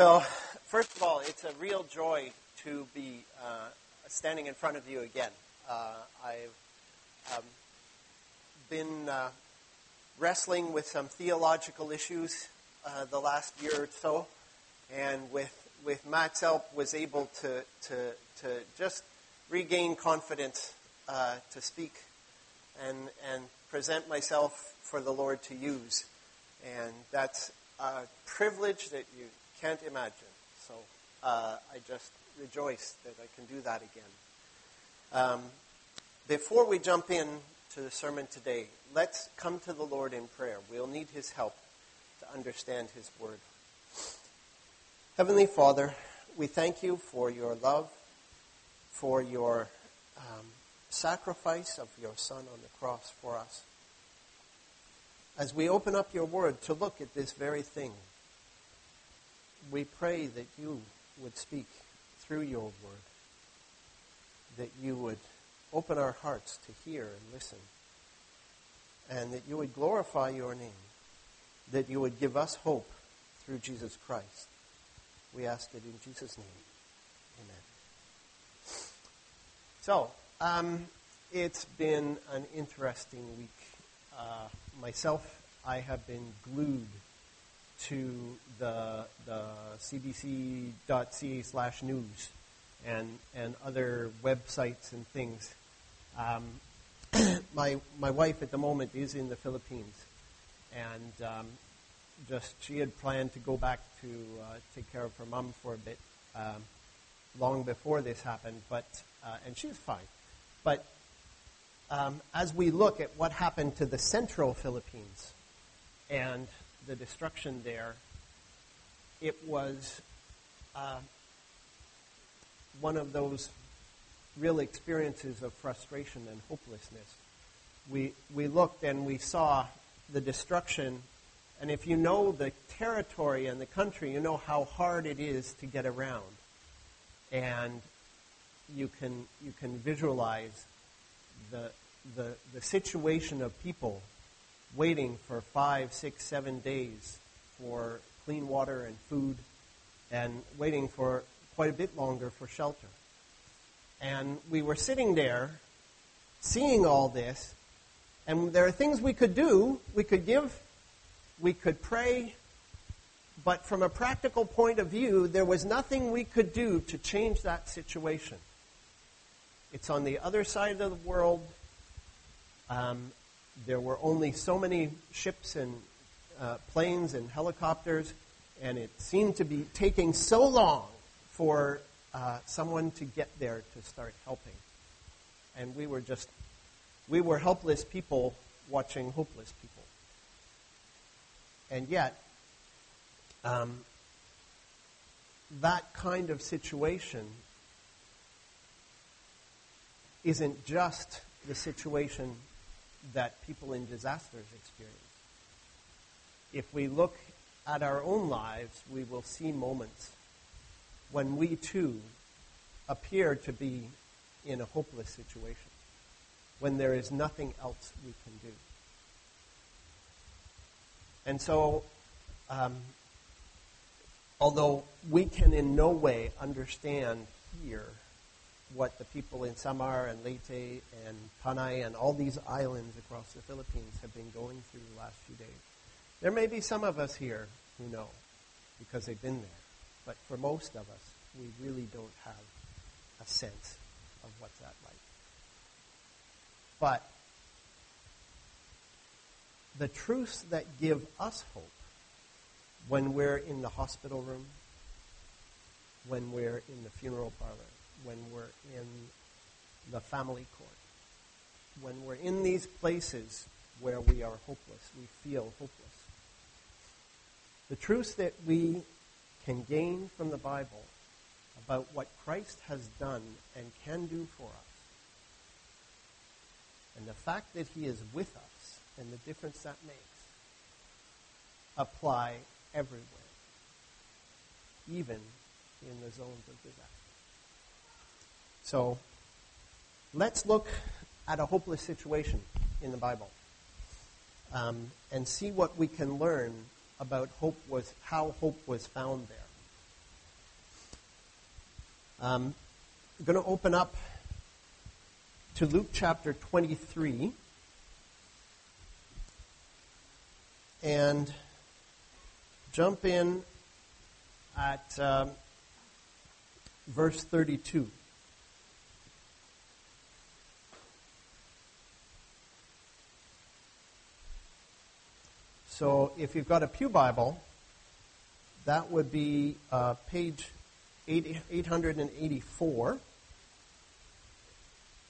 So, first of all, it's a real joy to be uh, standing in front of you again. Uh, I've um, been uh, wrestling with some theological issues uh, the last year or so, and with with Matt's help, was able to to to just regain confidence uh, to speak and and present myself for the Lord to use, and that's a privilege that you can't imagine. So uh, I just rejoice that I can do that again. Um, before we jump in to the sermon today, let's come to the Lord in prayer. We'll need His help to understand His word. Heavenly Father, we thank you for your love, for your um, sacrifice of your Son on the cross for us. As we open up your word to look at this very thing, we pray that you would speak through your word, that you would open our hearts to hear and listen, and that you would glorify your name, that you would give us hope through Jesus Christ. We ask it in Jesus' name. Amen. So, um, it's been an interesting week. Uh, myself, I have been glued to the, the cbc.ca slash news and, and other websites and things. Um, my, my wife at the moment is in the Philippines, and um, just she had planned to go back to uh, take care of her mom for a bit um, long before this happened, but uh, and she's fine. But um, as we look at what happened to the central Philippines and the destruction there, it was uh, one of those real experiences of frustration and hopelessness. We, we looked and we saw the destruction, and if you know the territory and the country, you know how hard it is to get around. And you can, you can visualize the, the, the situation of people waiting for five, six, seven days for clean water and food, and waiting for quite a bit longer for shelter. And we were sitting there, seeing all this, and there are things we could do. We could give, we could pray, but from a practical point of view, there was nothing we could do to change that situation. It's on the other side of the world. Um, there were only so many ships and uh, planes and helicopters, and it seemed to be taking so long for uh, someone to get there to start helping. And we were just, we were helpless people watching hopeless people. And yet, um, that kind of situation isn't just the situation that people in disasters experience. If we look at our own lives, we will see moments when we too appear to be in a hopeless situation, when there is nothing else we can do. And so, um, although we can in no way understand here what the people in Samar and Leyte and Panay and all these islands across the Philippines have been going through the last few days. There may be some of us here who know because they've been there. But for most of us, we really don't have a sense of what's that like. But the truths that give us hope when we're in the hospital room, when we're in the funeral parlor, when we're in the family court, when we're in these places where we are hopeless, we feel hopeless. The truths that we can gain from the Bible about what Christ has done and can do for us, and the fact that he is with us and the difference that makes, apply everywhere, even in the zones of disaster. So let's look at a hopeless situation in the Bible um, and see what we can learn about hope was how hope was found there. Um, I'm going to open up to Luke chapter 23 and jump in at um, verse 32. So if you've got a Pew Bible, that would be uh, page 884.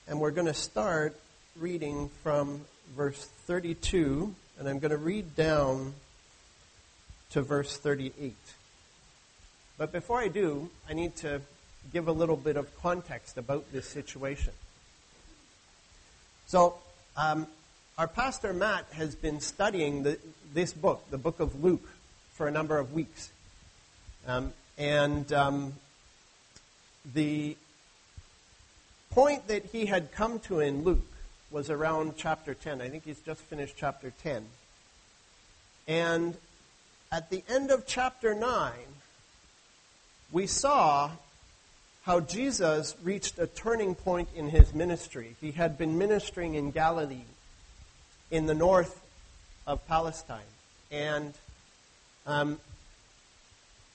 And we're going to start reading from verse 32, and I'm going to read down to verse 38. But before I do, I need to give a little bit of context about this situation. So, um, our pastor Matt has been studying the, this book, the book of Luke, for a number of weeks. Um, and um, the point that he had come to in Luke was around chapter 10. I think he's just finished chapter 10. And at the end of chapter 9, we saw how Jesus reached a turning point in his ministry. He had been ministering in Galilee in the north of Palestine. And um,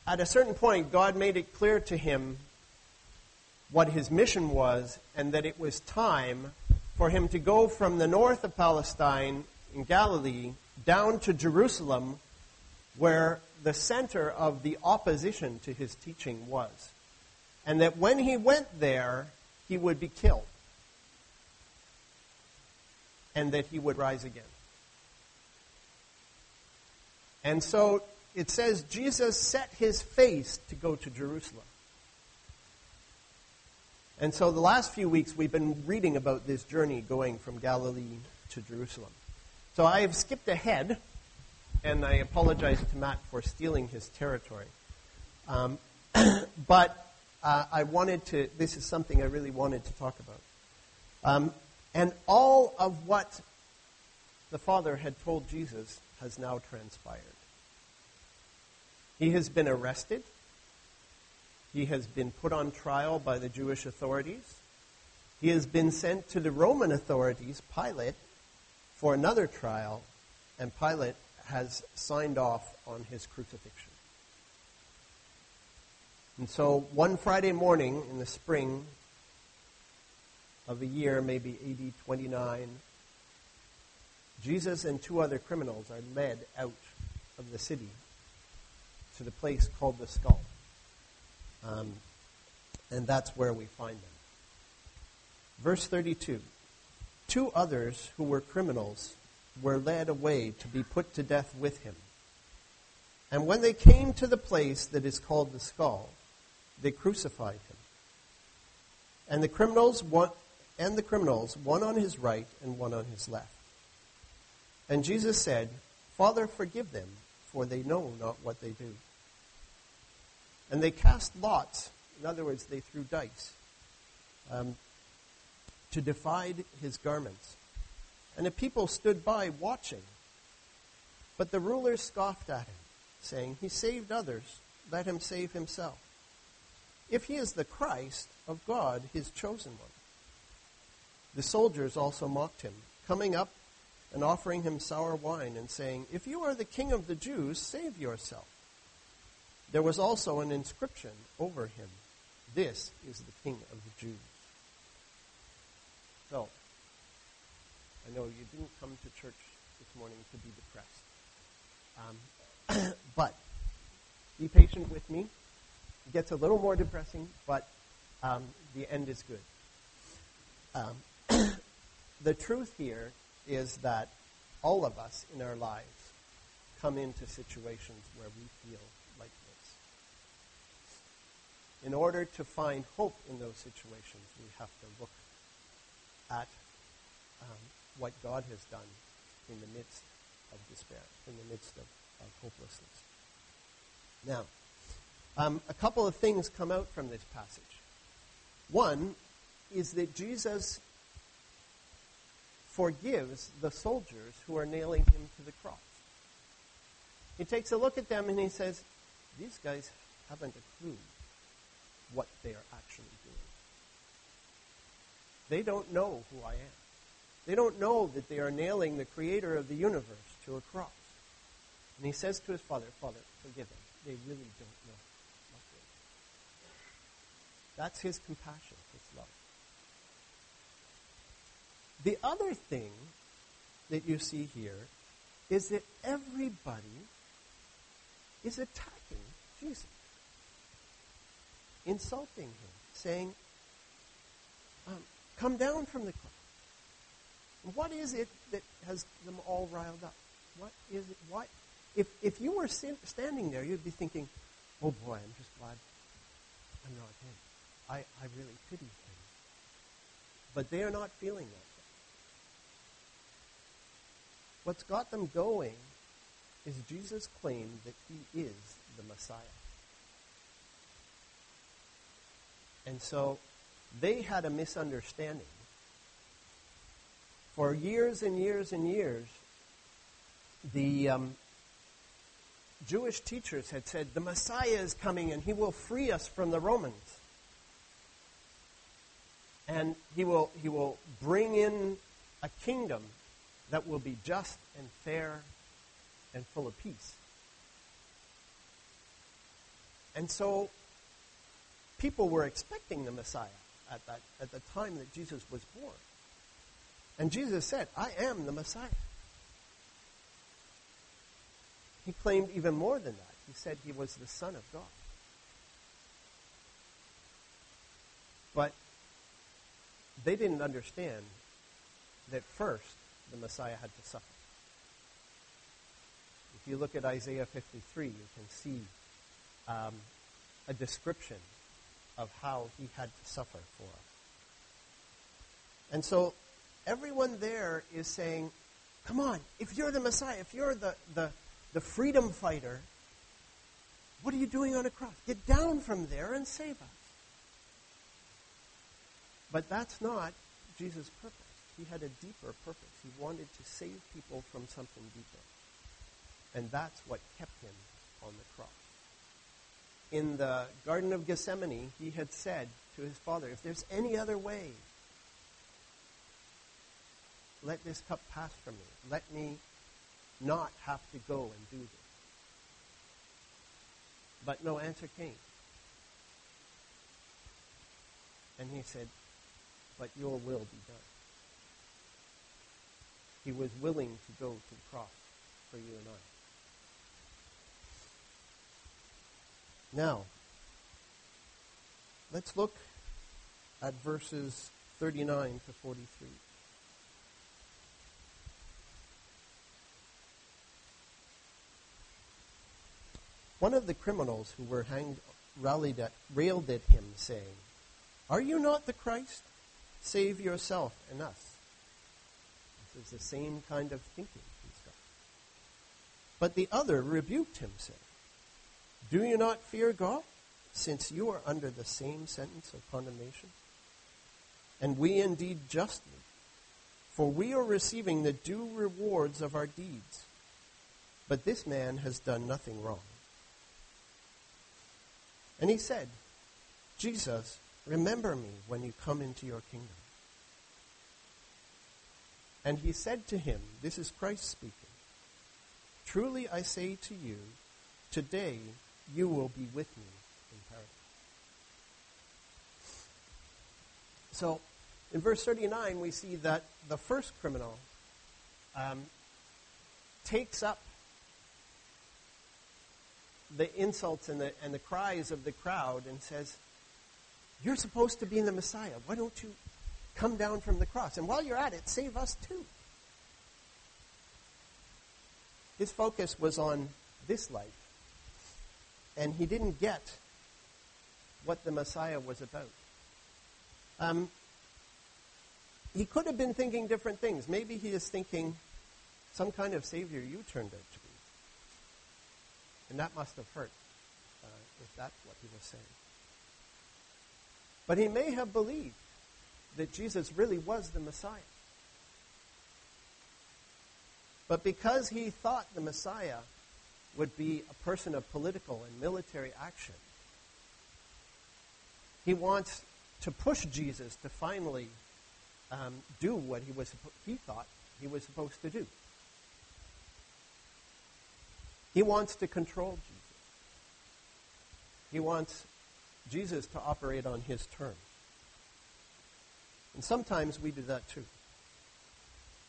at a certain point, God made it clear to him what his mission was and that it was time for him to go from the north of Palestine in Galilee down to Jerusalem, where the center of the opposition to his teaching was. And that when he went there, he would be killed and that he would rise again. And so it says Jesus set his face to go to Jerusalem. And so the last few weeks we've been reading about this journey going from Galilee to Jerusalem. So I have skipped ahead, and I apologize to Matt for stealing his territory. Um, but uh, I wanted to, this is something I really wanted to talk about. Um, and all of what the Father had told Jesus has now transpired. He has been arrested. He has been put on trial by the Jewish authorities. He has been sent to the Roman authorities, Pilate, for another trial, and Pilate has signed off on his crucifixion. And so, one Friday morning in the spring of the year, maybe AD 29, Jesus and two other criminals are led out of the city to the place called the skull. Um, and that's where we find them. Verse 32 Two others who were criminals were led away to be put to death with him. And when they came to the place that is called the skull, they crucified him. And the criminals, and the criminals, one on his right and one on his left. And Jesus said, Father, forgive them, for they know not what they do. And they cast lots. In other words, they threw dice um, to divide his garments. And the people stood by watching. But the rulers scoffed at him, saying, He saved others, let him save himself. If he is the Christ of God, his chosen one. The soldiers also mocked him, coming up and offering him sour wine, and saying, If you are the king of the Jews, save yourself. There was also an inscription over him This is the King of the Jews. So, I know you didn't come to church this morning to be depressed. Um, but be patient with me. It gets a little more depressing, but um, the end is good. Um, the truth here is that all of us in our lives come into situations where we feel like this. in order to find hope in those situations, we have to look at um, what God has done in the midst of despair, in the midst of, of hopelessness. Now, um, a couple of things come out from this passage. One is that Jesus forgives the soldiers who are nailing him to the cross. He takes a look at them and he says, These guys haven't a clue what they are actually doing. They don't know who I am. They don't know that they are nailing the creator of the universe to a cross. And he says to his father, Father, forgive them. They really don't know That's his compassion, his love. The other thing that you see here is that everybody is attacking Jesus, insulting him, saying, um, Come down from the cross. What is it that has them all riled up? What is it? What? If, if you were sin, standing there, you'd be thinking, oh boy, I'm just glad I'm not him. I, I really pity him. But they are not feeling that. What's got them going is Jesus' claim that he is the Messiah. And so they had a misunderstanding. For years and years and years, the um, Jewish teachers had said, The Messiah is coming and he will free us from the Romans. And he will, he will bring in a kingdom that will be just and fair and full of peace. And so people were expecting the Messiah at, that, at the time that Jesus was born. And Jesus said, I am the Messiah. He claimed even more than that. He said he was the Son of God. But they didn't understand that first the Messiah had to suffer. If you look at Isaiah 53, you can see um, a description of how he had to suffer for us. And so everyone there is saying, come on, if you're the Messiah, if you're the, the, the freedom fighter, what are you doing on a cross? Get down from there and save us. But that's not Jesus' purpose. He had a deeper purpose. He wanted to save people from something deeper. And that's what kept him on the cross. In the Garden of Gethsemane, he had said to his father, If there's any other way, let this cup pass from me. Let me not have to go and do this. But no answer came. And he said, But your will be done. He was willing to go to the cross for you and I. Now, let's look at verses 39 to 43. One of the criminals who were hanged rallied at, railed at him, saying, Are you not the Christ? Save yourself and us. Is the same kind of thinking he's got. But the other rebuked him, saying, Do you not fear God, since you are under the same sentence of condemnation? And we indeed justly, for we are receiving the due rewards of our deeds. But this man has done nothing wrong. And he said, Jesus, remember me when you come into your kingdom. And he said to him, This is Christ speaking. Truly I say to you, today you will be with me in paradise. So, in verse 39, we see that the first criminal um, takes up the insults and the, and the cries of the crowd and says, You're supposed to be the Messiah. Why don't you come down from the cross? And while you're at it, save us too. His focus was on this life, and he didn't get what the Messiah was about. Um, he could have been thinking different things. Maybe he is thinking some kind of Savior you turned out to be. And that must have hurt, uh, if that's what he was saying. But he may have believed that Jesus really was the Messiah. But because he thought the Messiah would be a person of political and military action, He wants to push Jesus to finally um, do what he, was, he thought he was supposed to do. He wants to control Jesus. He wants Jesus to operate on his terms. And sometimes we do that too.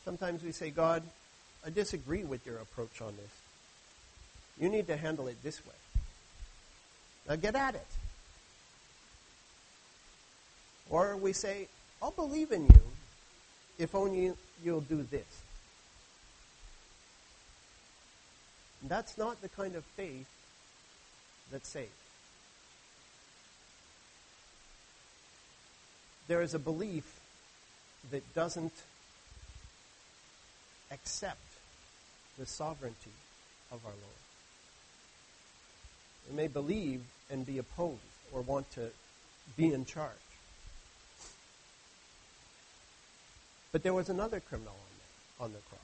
Sometimes we say, God, I disagree with your approach on this. You need to handle it this way. Now get at it. Or we say, I'll believe in you if only you'll do this. And that's not the kind of faith that saves. There is a belief that doesn't accept the sovereignty of our Lord. We may believe and be opposed or want to be in charge. But there was another criminal on the cross.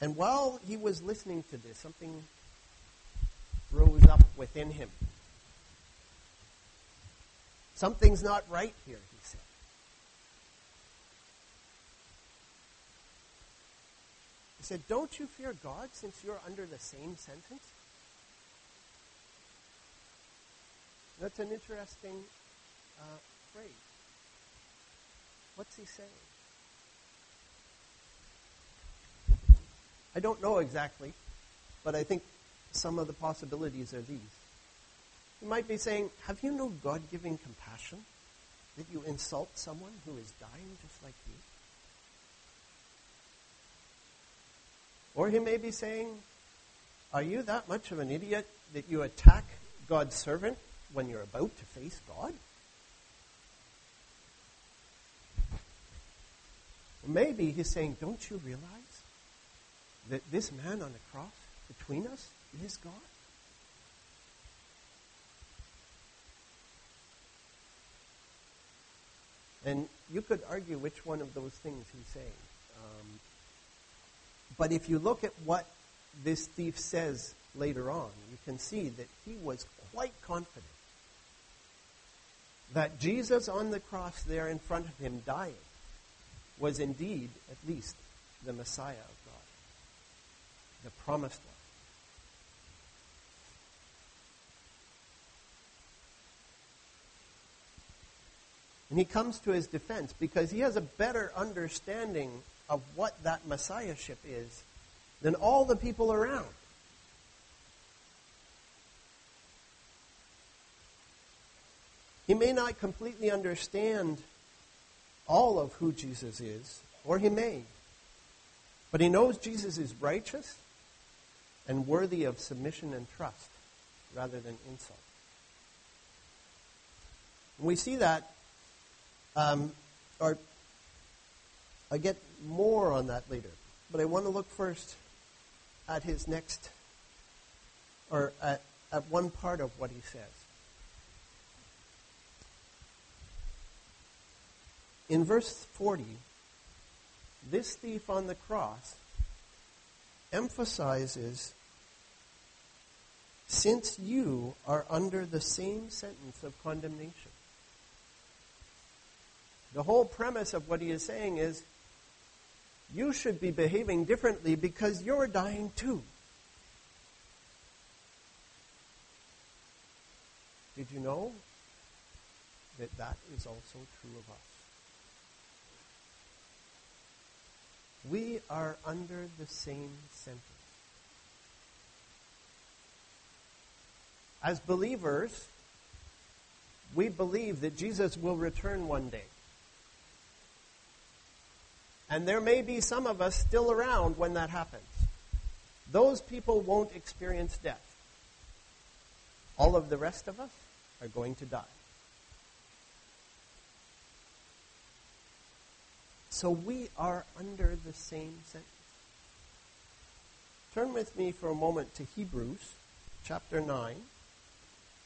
And while he was listening to this, something rose up within him. Something's not right here, he said. Don't you fear God since you're under the same sentence? That's an interesting uh, phrase. What's he saying? I don't know exactly, but I think some of the possibilities are these. He might be saying, Have you no God giving compassion that you insult someone who is dying just like you? Or he may be saying, Are you that much of an idiot that you attack God's servant when you're about to face God? Maybe he's saying, Don't you realize that this man on the cross between us is God? And you could argue which one of those things he's saying. But if you look at what this thief says later on, you can see that he was quite confident that Jesus on the cross there in front of him dying was indeed, at least, the Messiah of God, the promised one. And he comes to his defense because he has a better understanding of what that messiahship is than all the people around. He may not completely understand all of who Jesus is, or he may. But he knows Jesus is righteous and worthy of submission and trust rather than insult. And we see that, um, or I get more on that later, but I want to look first at his next, or at, at one part of what he says. In verse 40, this thief on the cross emphasizes since you are under the same sentence of condemnation. The whole premise of what he is saying is you should be behaving differently because you're dying too. Did you know that that is also true of us? We are under the same sentence. As believers, we believe that Jesus will return one day. And there may be some of us still around when that happens. Those people won't experience death. All of the rest of us are going to die. So we are under the same sentence. Turn with me for a moment to Hebrews chapter 9.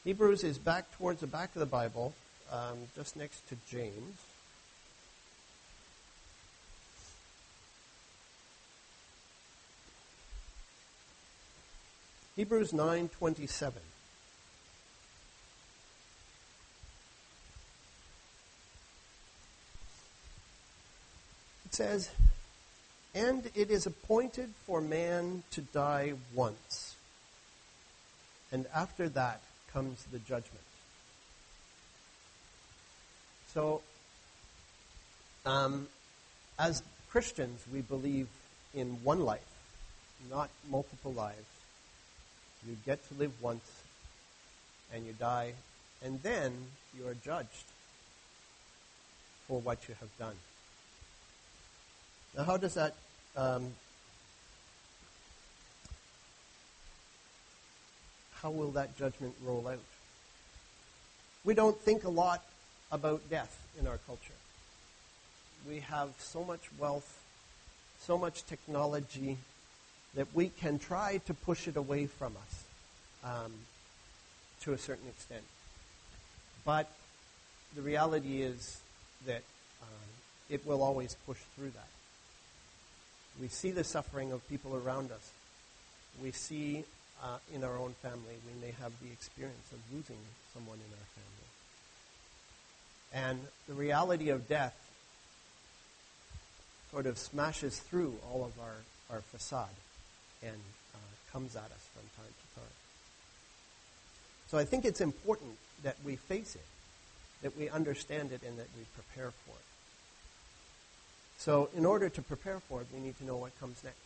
Hebrews is back towards the back of the Bible, um, just next to James. Hebrews 9:27 It says, "And it is appointed for man to die once, and after that comes the judgment." So um, as Christians, we believe in one life, not multiple lives. You get to live once, and you die, and then you are judged for what you have done. Now, how does that um, how will that judgment roll out? We don't think a lot about death in our culture. We have so much wealth, so much technology that we can try to push it away from us um, to a certain extent. But the reality is that um, it will always push through that. We see the suffering of people around us. We see uh, in our own family, we may have the experience of losing someone in our family. And the reality of death sort of smashes through all of our, our facade and uh, comes at us from time to time. So I think it's important that we face it, that we understand it, and that we prepare for it. So, in order to prepare for it, we need to know what comes next.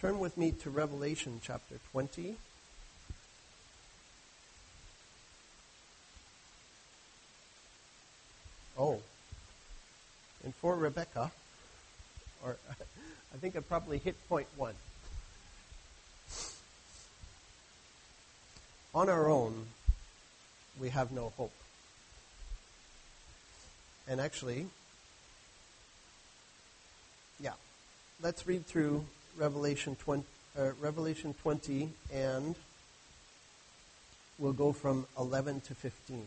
Turn with me to Revelation chapter 20. Oh, and for Rebecca, or I think I probably hit point one. On our own, we have no hope. And actually, yeah, let's read through Revelation 20, uh, Revelation 20 and we'll go from 11 to 15.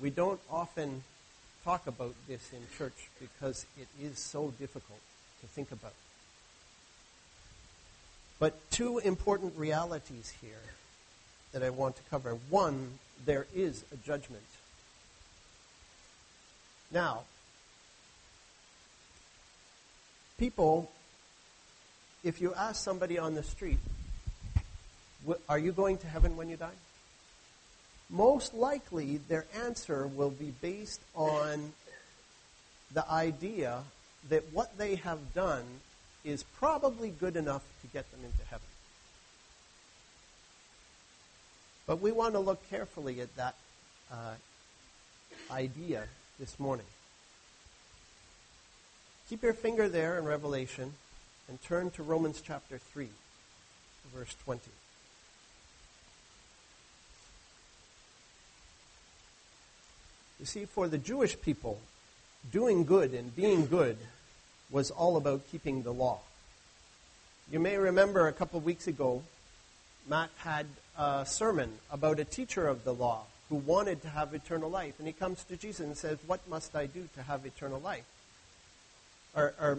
We don't often talk about this in church because it is so difficult to think about. But two important realities here that I want to cover. One, there is a judgment. Now, people, if you ask somebody on the street, are you going to heaven when you die? Most likely their answer will be based on the idea that what they have done is probably good enough to get them into heaven. But we want to look carefully at that uh, idea this morning. Keep your finger there in Revelation and turn to Romans chapter 3, verse 20. You see, for the Jewish people, doing good and being good was all about keeping the law. You may remember a couple of weeks ago, Matt had a sermon about a teacher of the law who wanted to have eternal life. And he comes to Jesus and says, What must I do to have eternal life? Or, or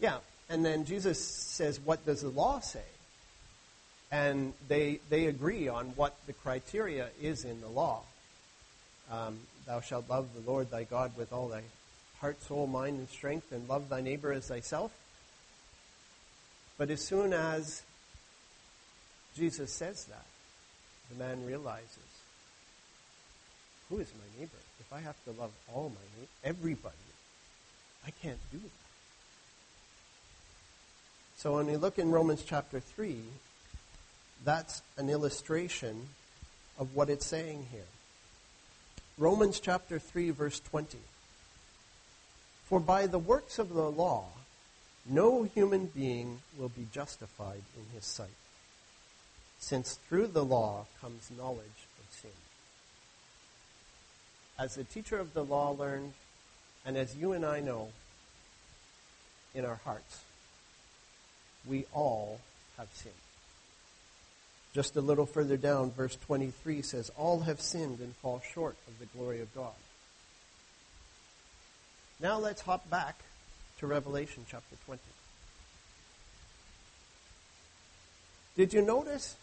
yeah. And then Jesus says, What does the law say? And they, they agree on what the criteria is in the law. Um, Thou shalt love the Lord thy God with all thy heart, soul, mind, and strength, and love thy neighbor as thyself. But as soon as Jesus says that, the man realizes who is my neighbor? If I have to love all my neighbor, everybody, I can't do that. So when we look in Romans chapter 3, that's an illustration of what it's saying here. Romans chapter 3, verse 20. For by the works of the law, no human being will be justified in his sight, since through the law comes knowledge of sin. As the teacher of the law learned, and as you and I know in our hearts, we all have sinned. Just a little further down, verse 23 says, All have sinned and fall short of the glory of God. Now let's hop back to Revelation chapter 20. Did you notice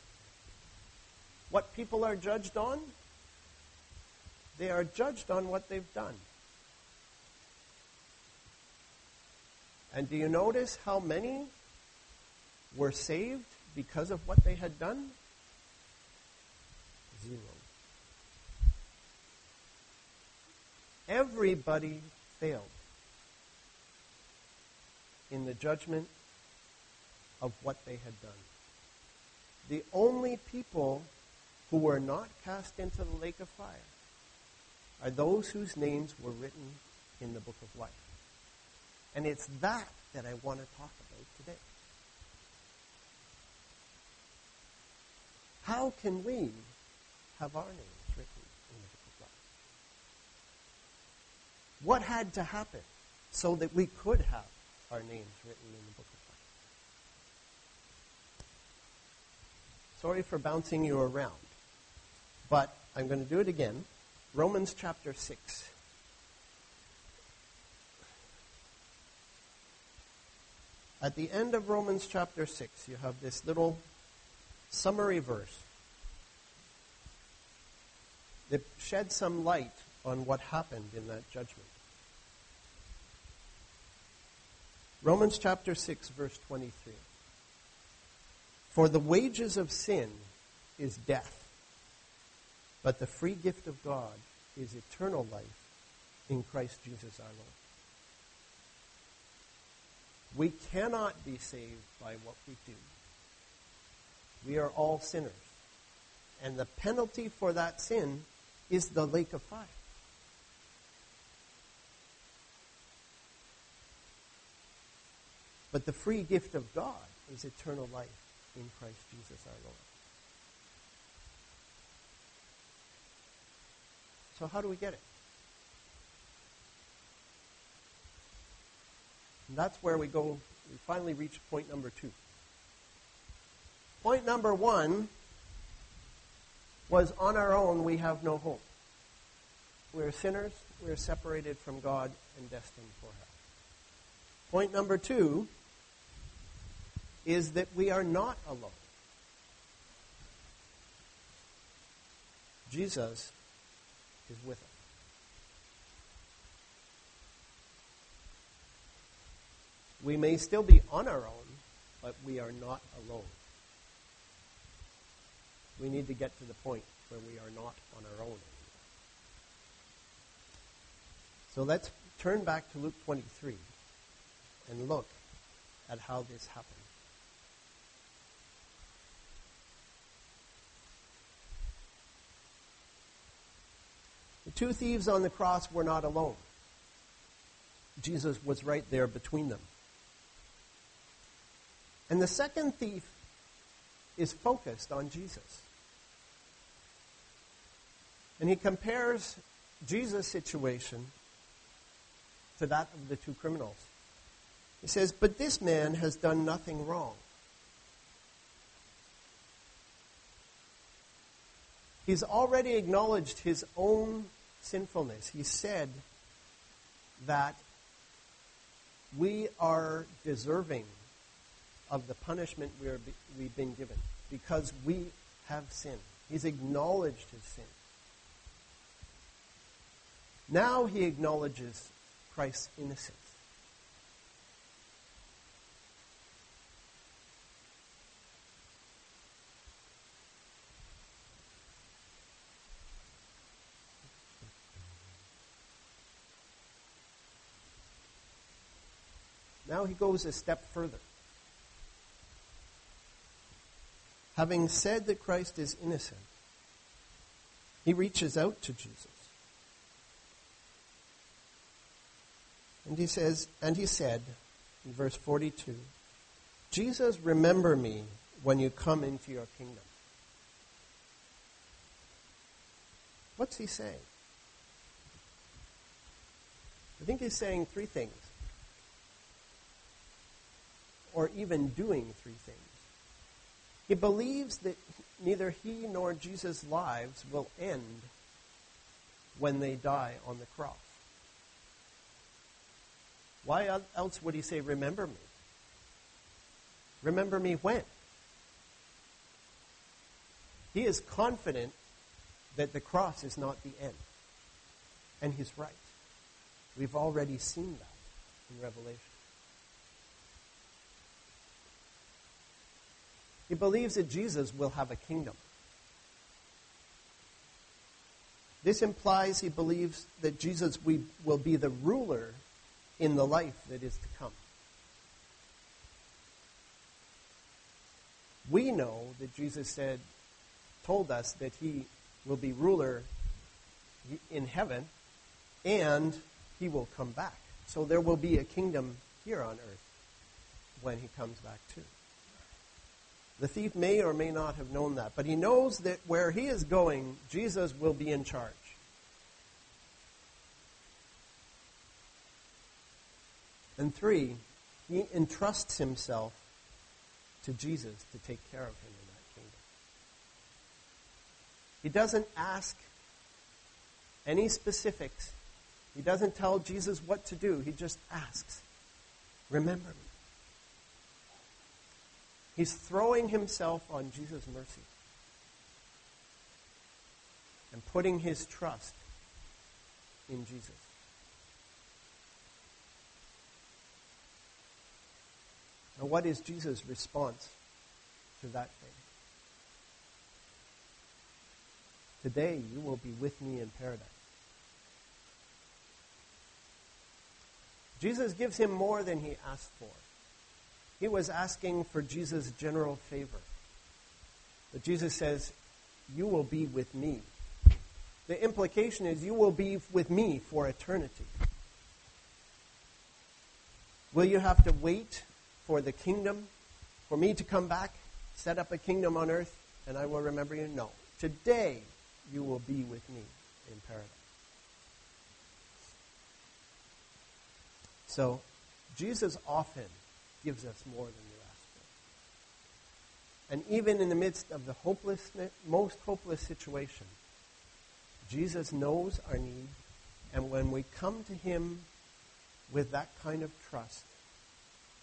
what people are judged on? They are judged on what they've done. And do you notice how many were saved because of what they had done? Zero. Everybody failed in the judgment of what they had done. The only people who were not cast into the lake of fire are those whose names were written in the book of life. And it's that that I want to talk about today. How can we have our names written in the book of life? What had to happen so that we could have our names written in the book of life? Sorry for bouncing you around, but I'm going to do it again. Romans chapter 6. At the end of Romans chapter 6, you have this little summary verse that sheds some light on what happened in that judgment. Romans chapter 6, verse 23. For the wages of sin is death, but the free gift of God is eternal life in Christ Jesus our Lord. We cannot be saved by what we do. We are all sinners. And the penalty for that sin is the lake of fire. But the free gift of God is eternal life in Christ Jesus our Lord. So, how do we get it? And that's where we go, we finally reach point number two. Point number one was on our own, we have no hope. We're sinners, we're separated from God and destined for hell. Point number two is that we are not alone. Jesus is with us. We may still be on our own, but we are not alone. We need to get to the point where we are not on our own. So let's turn back to Luke 23 and look at how this happened. The two thieves on the cross were not alone. Jesus was right there between them. And the second thief is focused on Jesus. And he compares Jesus' situation to that of the two criminals. He says, But this man has done nothing wrong. He's already acknowledged his own sinfulness. He said that we are deserving of the punishment we are, we've been given because we have sinned. He's acknowledged his sin. Now he acknowledges Christ's innocence. Now he goes a step further. Having said that Christ is innocent, he reaches out to Jesus. And he says, and he said in verse 42, Jesus, remember me when you come into your kingdom. What's he saying? I think he's saying three things, or even doing three things. He believes that neither he nor Jesus' lives will end when they die on the cross. Why else would he say, Remember me? Remember me when? He is confident that the cross is not the end. And he's right. We've already seen that in Revelation. He believes that Jesus will have a kingdom. This implies he believes that Jesus will be the ruler in the life that is to come. We know that Jesus said, told us that he will be ruler in heaven and he will come back. So there will be a kingdom here on earth when he comes back too. The thief may or may not have known that, but he knows that where he is going, Jesus will be in charge. And three, he entrusts himself to Jesus to take care of him in that kingdom. He doesn't ask any specifics. He doesn't tell Jesus what to do. He just asks, Remember me. He's throwing himself on Jesus' mercy and putting his trust in Jesus. Now, what is Jesus' response to that thing? Today you will be with me in paradise. Jesus gives him more than he asked for. He was asking for Jesus' general favor. But Jesus says, You will be with me. The implication is, You will be with me for eternity. Will you have to wait for the kingdom, for me to come back, set up a kingdom on earth, and I will remember you? No. Today, you will be with me in paradise. So, Jesus often gives us more than we ask for. And even in the midst of the hopeless, most hopeless situation, Jesus knows our need, and when we come to Him with that kind of trust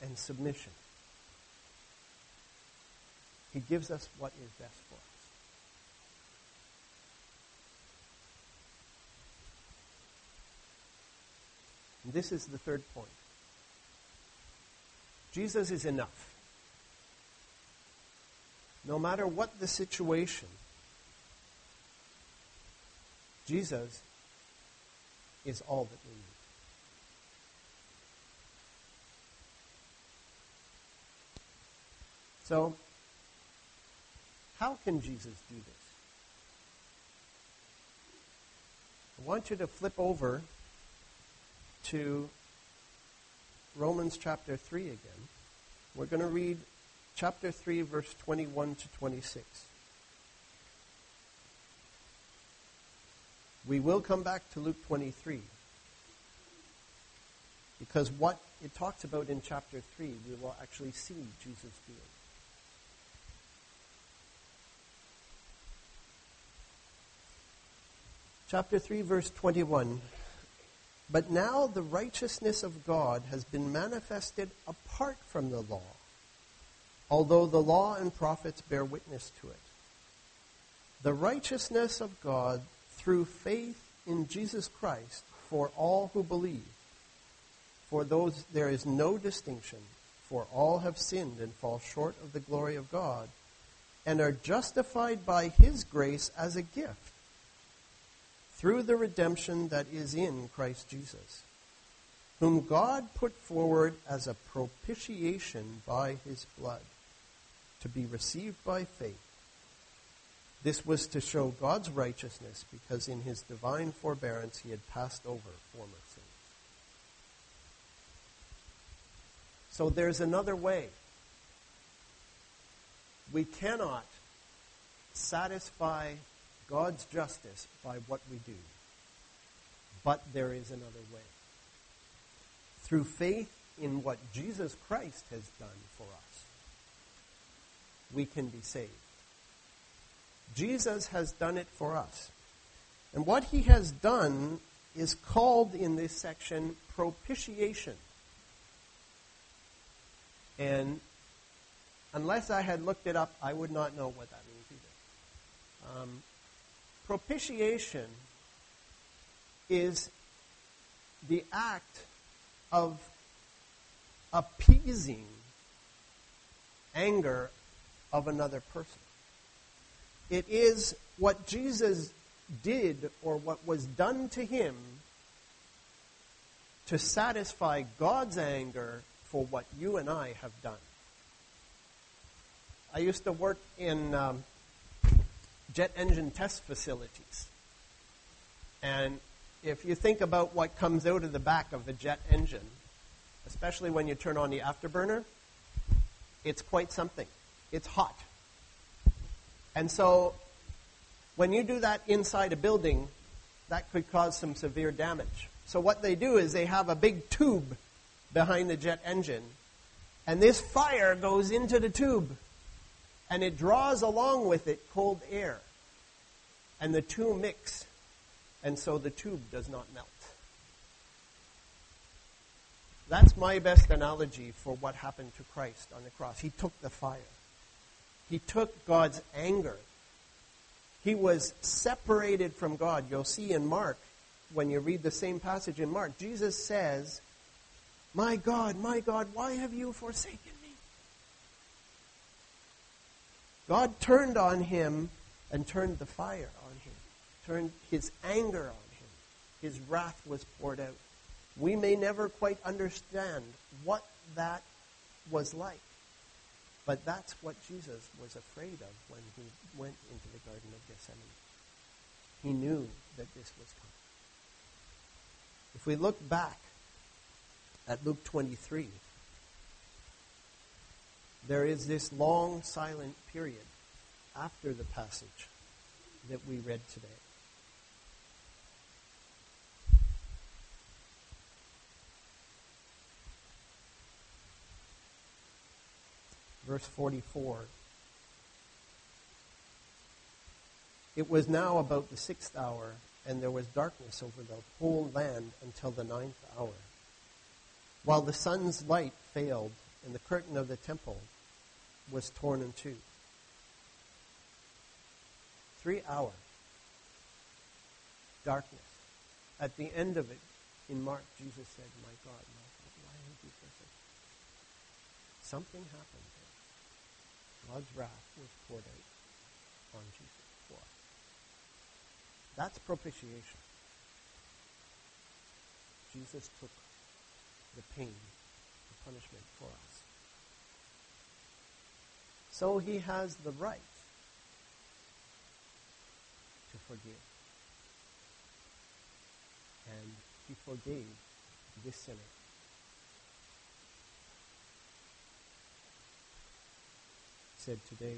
and submission, He gives us what is best for us. And this is the third point. Jesus is enough. No matter what the situation, Jesus is all that we need. So, how can Jesus do this? I want you to flip over to Romans chapter 3 again. We're going to read chapter 3, verse 21 to 26. We will come back to Luke 23 because what it talks about in chapter 3, we will actually see Jesus doing. Chapter 3, verse 21 but now the righteousness of God has been manifested apart from the law, although the law and prophets bear witness to it. The righteousness of God through faith in Jesus Christ for all who believe. For those there is no distinction, for all have sinned and fall short of the glory of God, and are justified by his grace as a gift through the redemption that is in Christ Jesus, whom God put forward as a propitiation by his blood, to be received by faith. This was to show God's righteousness, because in his divine forbearance he had passed over former sins. So there's another way. We cannot satisfy God's justice by what we do, but there is another way through faith in what Jesus Christ has done for us, we can be saved. Jesus has done it for us. And what he has done is called in this section propitiation. And unless I had looked it up, I would not know what that means either. Um, propitiation is the act of appeasing anger of another person. It is what Jesus did or what was done to him to satisfy God's anger for what you and I have done. I used to work in um, jet engine test facilities. And if you think about what comes out of the back of a jet engine, especially when you turn on the afterburner, it's quite something. It's hot. And so when you do that inside a building, that could cause some severe damage. So what they do is they have a big tube behind the jet engine, and this fire goes into the tube, and it draws along with it cold air. And the two mix and so the tube does not melt. That's my best analogy for what happened to Christ on the cross. He took the fire. He took God's anger. He was separated from God. You'll see in Mark, when you read the same passage in Mark, Jesus says, My God, my God, why have you forsaken me? God turned on him and turned the fire on him, turned his anger on him. His wrath was poured out. We may never quite understand what that was like. But that's what Jesus was afraid of when he went into the Garden of Gethsemane. He knew that this was coming. If we look back at Luke 23, there is this long silent period after the passage that we read today. verse 44. It was now about the sixth hour, and there was darkness over the whole land until the ninth hour. While the sun's light failed, and the curtain of the temple was torn in two. Three hours. Darkness. At the end of it, in Mark, Jesus said, My God, my God, why have you forsaken? Something happened. God's wrath was poured out on Jesus. That's propitiation. Jesus took the pain, punishment for us. So he has the right to forgive. And he forgave this sinner said, Today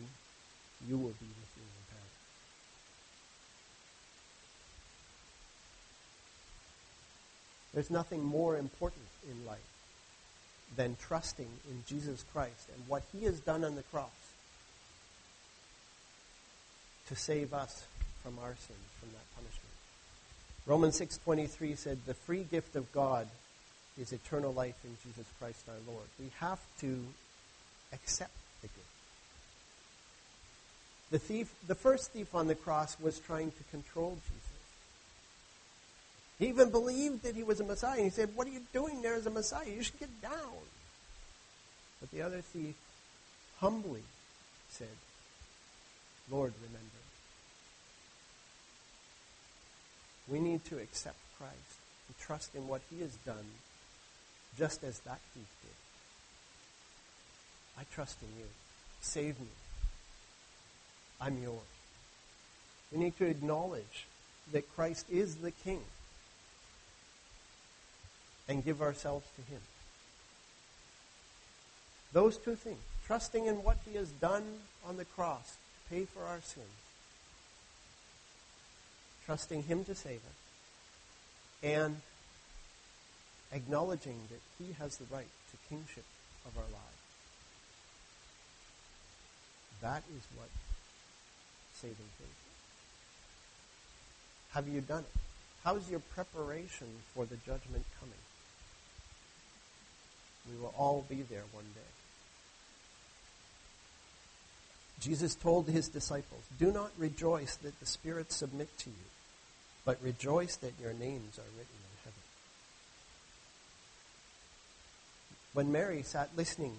you will be with me in paradise. There's nothing more important in life than trusting in Jesus Christ and what he has done on the cross to save us from our sins, from that punishment. Romans 6:23 said, "The free gift of God is eternal life in Jesus Christ our Lord." We have to accept the gift. The thief, the first thief on the cross was trying to control Jesus. He even believed that he was a Messiah. He said, What are you doing there as a Messiah? You should get down. But the other thief humbly said, Lord, remember. We need to accept Christ and trust in what he has done just as that thief did. I trust in you. Save me. I'm yours. We need to acknowledge that Christ is the King and give ourselves to Him. Those two things, trusting in what He has done on the cross to pay for our sins, trusting Him to save us, and acknowledging that He has the right to kingship of our lives. That is what saving faith is. Have you done it? How's your preparation for the judgment coming? We will all be there one day. Jesus told his disciples, Do not rejoice that the spirits submit to you, but rejoice that your names are written in heaven. When Mary sat listening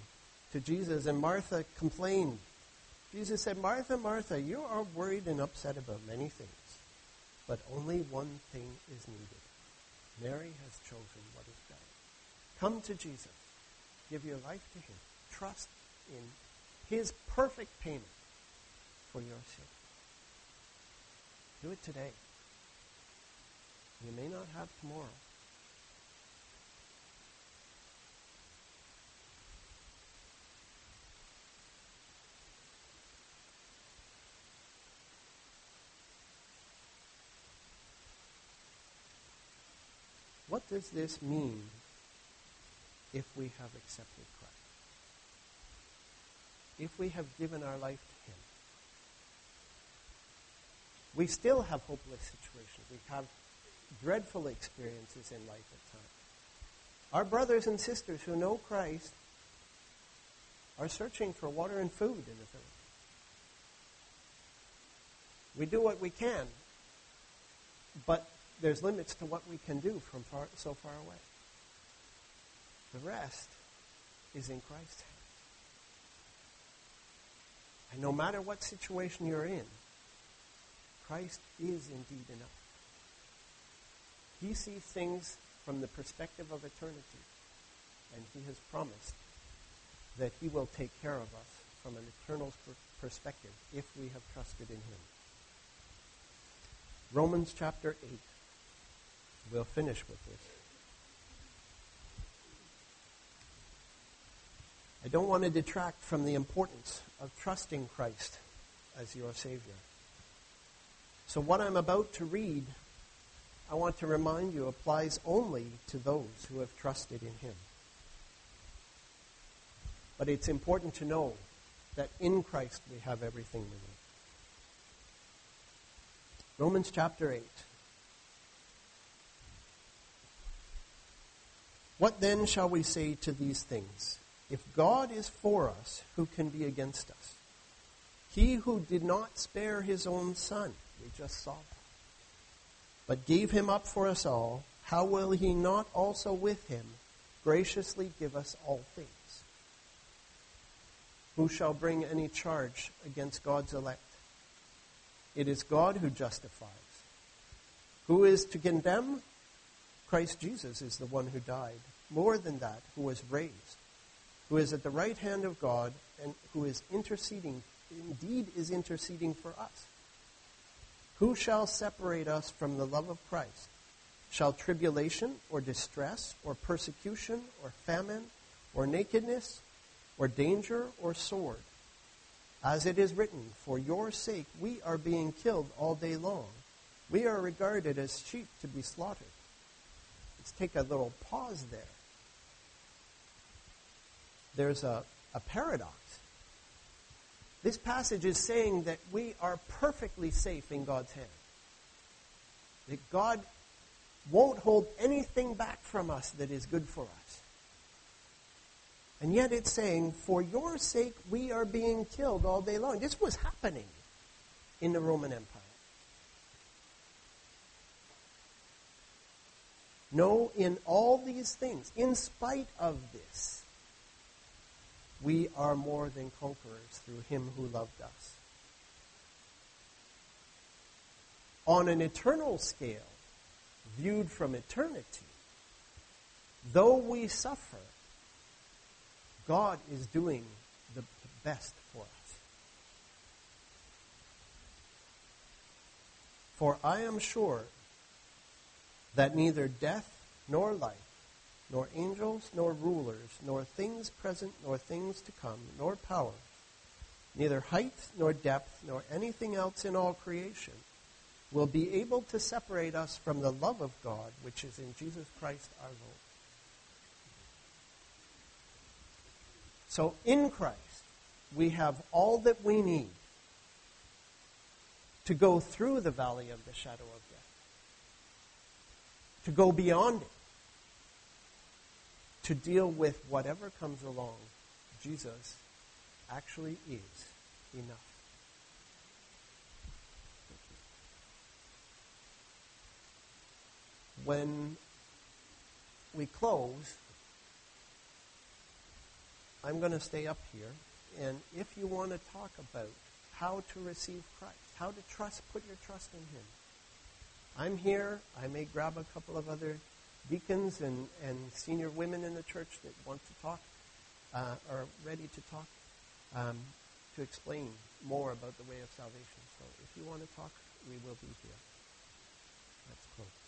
to Jesus and Martha complained, Jesus said, Martha, Martha, you are worried and upset about many things, but only one thing is needed. Mary has chosen what is best. Come to Jesus. Give your life to him. Trust in his perfect payment for your sin. Do it today. You may not have tomorrow. What does this mean if we have accepted Christ? If we have given our life to Him? We still have hopeless situations. We have dreadful experiences in life at times. Our brothers and sisters who know Christ are searching for water and food in the village. We do what we can, but there's limits to what we can do from far, so far away. The rest is in Christ's hands. And no matter what situation you're in, Christ is indeed enough. He sees things from the perspective of eternity, and He has promised that He will take care of us from an eternal perspective if we have trusted in Him. Romans chapter 8. We'll finish with this. I don't want to detract from the importance of trusting Christ as your Savior. So, what I'm about to read, I want to remind you, applies only to those who have trusted in Him. But it's important to know that in Christ we have everything we need. Romans chapter 8. What then shall we say to these things? If God is for us, who can be against us? He who did not spare his own son, we just saw that, but gave him up for us all, how will he not also with him graciously give us all things? Who shall bring any charge against God's elect? It is God who justifies. Who is to condemn? Christ Jesus is the one who died more than that, who was raised, who is at the right hand of God, and who is interceding, indeed is interceding for us. Who shall separate us from the love of Christ? Shall tribulation, or distress, or persecution, or famine, or nakedness, or danger, or sword? As it is written, For your sake we are being killed all day long. We are regarded as sheep to be slaughtered. Let's take a little pause there there's a, a paradox. This passage is saying that we are perfectly safe in God's hand. That God won't hold anything back from us that is good for us. And yet it's saying, for your sake we are being killed all day long. This was happening in the Roman Empire. No, in all these things, in spite of this, we are more than conquerors through him who loved us. On an eternal scale, viewed from eternity, though we suffer, God is doing the best for us. For I am sure that neither death nor life, nor angels nor rulers, nor things present nor things to come, nor power, neither height nor depth, nor anything else in all creation will be able to separate us from the love of God which is in Jesus Christ our Lord. So in Christ, we have all that we need to go through the valley of the shadow of death, to go beyond it, to deal with whatever comes along. Jesus actually is enough. When we close, I'm going to stay up here. And if you want to talk about how to receive Christ, how to trust, put your trust in Him, I'm here. I may grab a couple of other deacons and, and senior women in the church that want to talk, uh, are ready to talk, um, to explain more about the way of salvation. So if you want to talk, we will be here. Let's close.